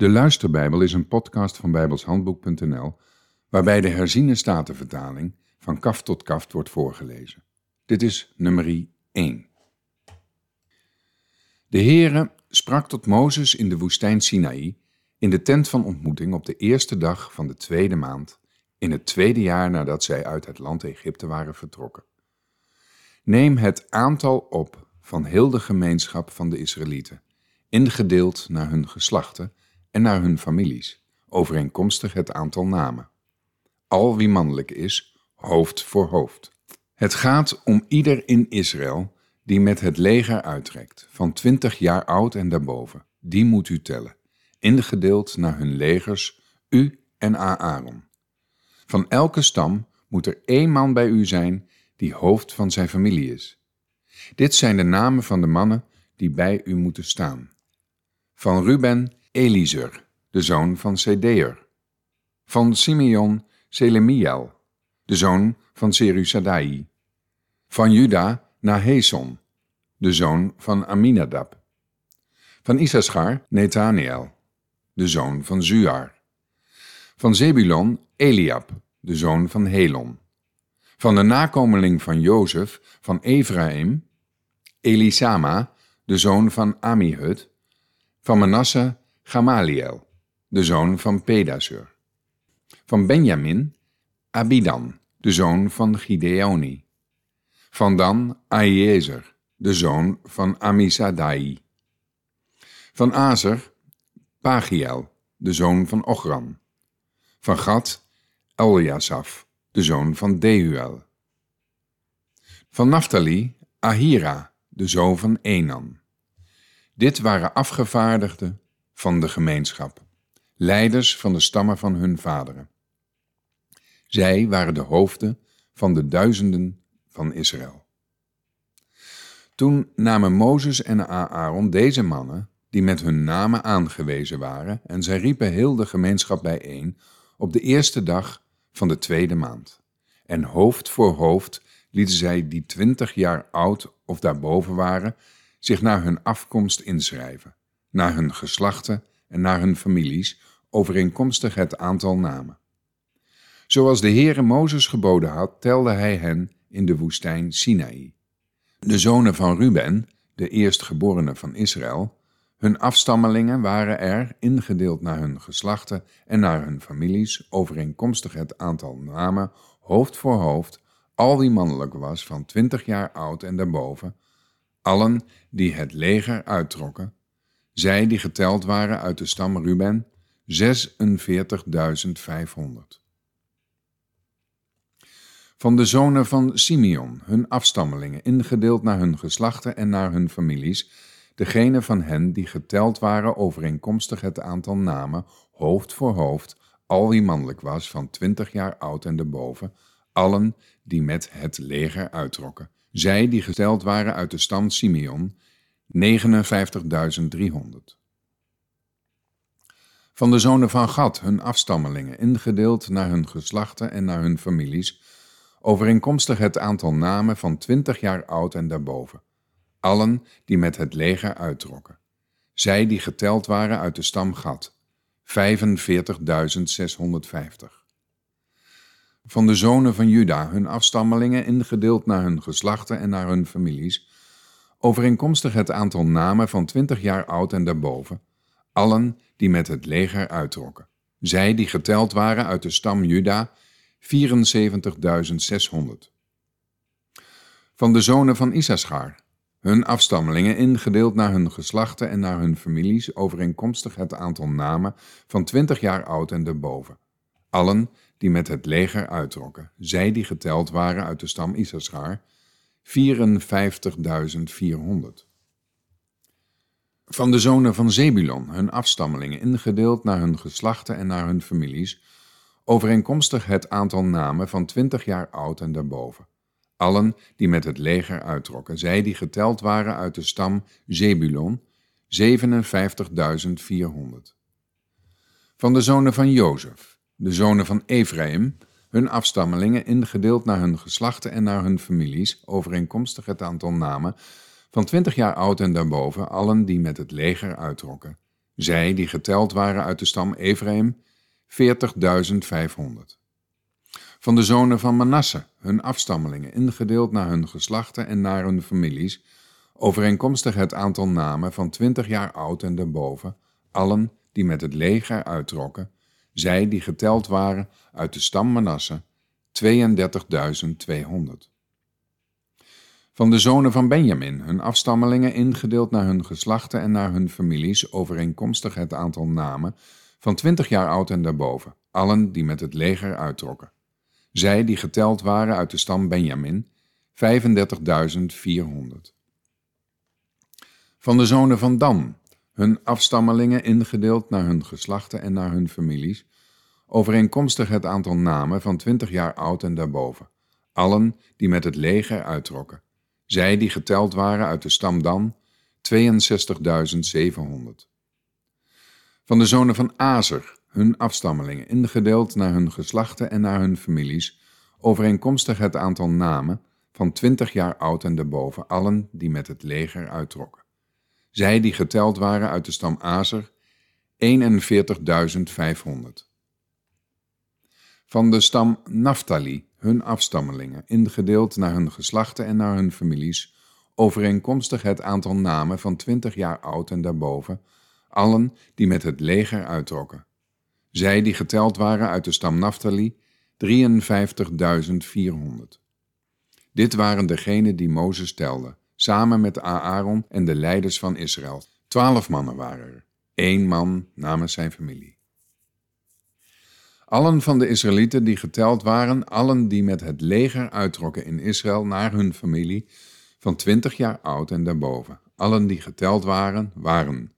De Luisterbijbel is een podcast van bijbelshandboek.nl waarbij de herziene statenvertaling van kaft tot kaft wordt voorgelezen. Dit is nummer 1. De Heere sprak tot Mozes in de woestijn Sinaï in de tent van ontmoeting op de eerste dag van de tweede maand in het tweede jaar nadat zij uit het land Egypte waren vertrokken. Neem het aantal op van heel de gemeenschap van de Israëlieten, ingedeeld naar hun geslachten en naar hun families, overeenkomstig het aantal namen. Al wie mannelijk is, hoofd voor hoofd. Het gaat om ieder in Israël die met het leger uittrekt, van twintig jaar oud en daarboven. Die moet u tellen, ingedeeld naar hun legers, u en Aaron. Van elke stam moet er één man bij u zijn die hoofd van zijn familie is. Dit zijn de namen van de mannen die bij u moeten staan. Van Ruben, Eliezer, de zoon van Sedeer. Van Simeon, Selemiel, de zoon van Serusadai. Van Juda, Naheson, de zoon van Aminadab. Van Issachar, Nathaniel, de zoon van Zuar. Van Zebulon, Eliab, de zoon van Helon. Van de nakomeling van Jozef, van Ephraim, Elisama, de zoon van Amihud. Van Manasse, Gamaliel, de zoon van Pedasur. Van Benjamin, Abidan, de zoon van Gideoni. Van Dan, Aiezer, de zoon van Amisadai. Van Azer, Pagiel, de zoon van Ochran. Van Gad, Eljasaf, de zoon van Dehuel. Van Naphtali, Ahira, de zoon van Enan. Dit waren afgevaardigden van de gemeenschap, leiders van de stammen van hun vaderen. Zij waren de hoofden van de duizenden van Israël. Toen namen Mozes en Aaron deze mannen, die met hun namen aangewezen waren, en zij riepen heel de gemeenschap bijeen op de eerste dag van de tweede maand. En hoofd voor hoofd lieten zij die twintig jaar oud of daarboven waren, zich naar hun afkomst inschrijven, naar hun geslachten en naar hun families, overeenkomstig het aantal namen. Zoals de Heere Mozes geboden had, telde hij hen in de woestijn Sinaï. De zonen van Ruben, de eerstgeborene van Israël, hun afstammelingen waren er, ingedeeld naar hun geslachten en naar hun families, overeenkomstig het aantal namen, hoofd voor hoofd, al wie mannelijk was van twintig jaar oud en daarboven, allen die het leger uittrokken, zij die geteld waren uit de stam Ruben, 46.500. Van de zonen van Simeon, hun afstammelingen, ingedeeld naar hun geslachten en naar hun families, degene van hen die geteld waren overeenkomstig het aantal namen, hoofd voor hoofd, al wie mannelijk was van twintig jaar oud en daarboven, allen die met het leger uittrokken. Zij die geteld waren uit de stam Simeon, 59.300. Van de zonen van Gad, hun afstammelingen, ingedeeld naar hun geslachten en naar hun families, overeenkomstig het aantal namen van twintig jaar oud en daarboven, allen die met het leger uittrokken. Zij die geteld waren uit de stam Gad, 45.650. Van de zonen van Juda, hun afstammelingen, ingedeeld naar hun geslachten en naar hun families, overeenkomstig het aantal namen van twintig jaar oud en daarboven, allen die met het leger uittrokken. Zij die geteld waren uit de stam Juda, 74.600. Van de zonen van Issachar, hun afstammelingen ingedeeld naar hun geslachten en naar hun families, overeenkomstig het aantal namen van twintig jaar oud en daarboven. Allen die met het leger uittrokken, zij die geteld waren uit de stam Issachar, 54.400. Van de zonen van Zebulon, hun afstammelingen, ingedeeld naar hun geslachten en naar hun families, overeenkomstig het aantal namen van twintig jaar oud en daarboven. Allen die met het leger uittrokken, zij die geteld waren uit de stam Zebulon, 57.400. Van de zonen van Jozef, de zonen van Ephraim, hun afstammelingen ingedeeld naar hun geslachten en naar hun families, overeenkomstig het aantal namen, van twintig jaar oud en daarboven, allen die met het leger uittrokken. zij die geteld waren uit de stam Ephraim, 40.500. Van de zonen van Manasse, hun afstammelingen, ingedeeld naar hun geslachten en naar hun families, overeenkomstig het aantal namen van 20 jaar oud en daarboven, allen die met het leger uittrokken, zij die geteld waren uit de stam Manasse, 32.200. Van de zonen van Benjamin, hun afstammelingen ingedeeld naar hun geslachten en naar hun families, overeenkomstig het aantal namen, van 20 jaar oud en daarboven, allen die met het leger uittrokken. Zij die geteld waren uit de stam Benjamin, 35.400. Van de zonen van Dan, hun afstammelingen ingedeeld naar hun geslachten en naar hun families, overeenkomstig het aantal namen van 20 jaar oud en daarboven, allen die met het leger uittrokken. Zij die geteld waren uit de stam Dan, 62.700. Van de zonen van Azer, hun afstammelingen, ingedeeld naar hun geslachten en naar hun families, overeenkomstig het aantal namen, van 20 jaar oud en daarboven, allen die met het leger uittrokken. Zij die geteld waren uit de stam Azer, 41.500. Van de stam Naphtali, hun afstammelingen, ingedeeld naar hun geslachten en naar hun families, overeenkomstig het aantal namen van 20 jaar oud en daarboven, allen die met het leger uittrokken. Zij die geteld waren uit de stam Naphtali, 53.400. Dit waren degenen die Mozes telde, samen met Aaron en de leiders van Israël. Twaalf mannen waren er, één man namens zijn familie. Allen van de Israëlieten die geteld waren, allen die met het leger uittrokken in Israël naar hun familie, van twintig jaar oud en daarboven, allen die geteld waren, waren 603.550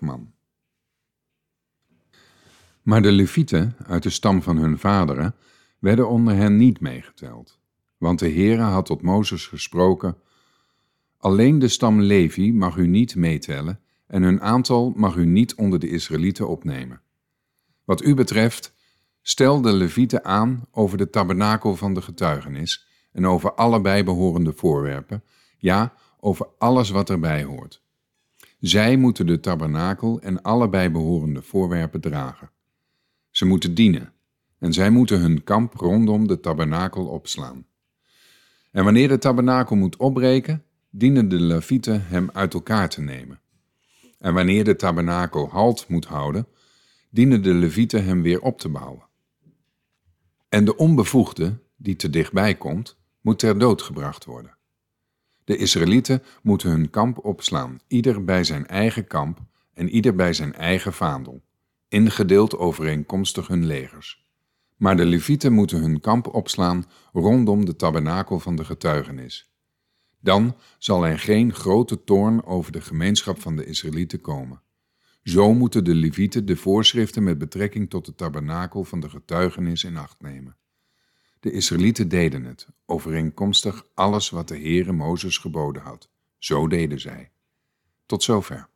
man. Maar de Levieten uit de stam van hun vaderen werden onder hen niet meegeteld, want de Heere had tot Mozes gesproken: Alleen de stam Levi mag u niet meetellen en hun aantal mag u niet onder de Israëlieten opnemen. Wat u betreft, stel de Levieten aan over de tabernakel van de getuigenis en over alle bijbehorende voorwerpen, ja, over alles wat erbij hoort. Zij moeten de tabernakel en alle bijbehorende voorwerpen dragen. Ze moeten dienen en zij moeten hun kamp rondom de tabernakel opslaan. En wanneer de tabernakel moet opbreken, dienen de Levieten hem uit elkaar te nemen. En wanneer de tabernakel halt moet houden, dienen de Levieten hem weer op te bouwen. En de onbevoegde, die te dichtbij komt, moet ter dood gebracht worden. De Israëlieten moeten hun kamp opslaan, ieder bij zijn eigen kamp en ieder bij zijn eigen vaandel, ingedeeld overeenkomstig hun legers. Maar de Levieten moeten hun kamp opslaan rondom de tabernakel van de getuigenis. Dan zal er geen grote toorn over de gemeenschap van de Israëlieten komen. Zo moeten de Levieten de voorschriften met betrekking tot de tabernakel van de getuigenis in acht nemen. De Israëlieten deden het, overeenkomstig alles wat de Heere Mozes geboden had. Zo deden zij. Tot zover.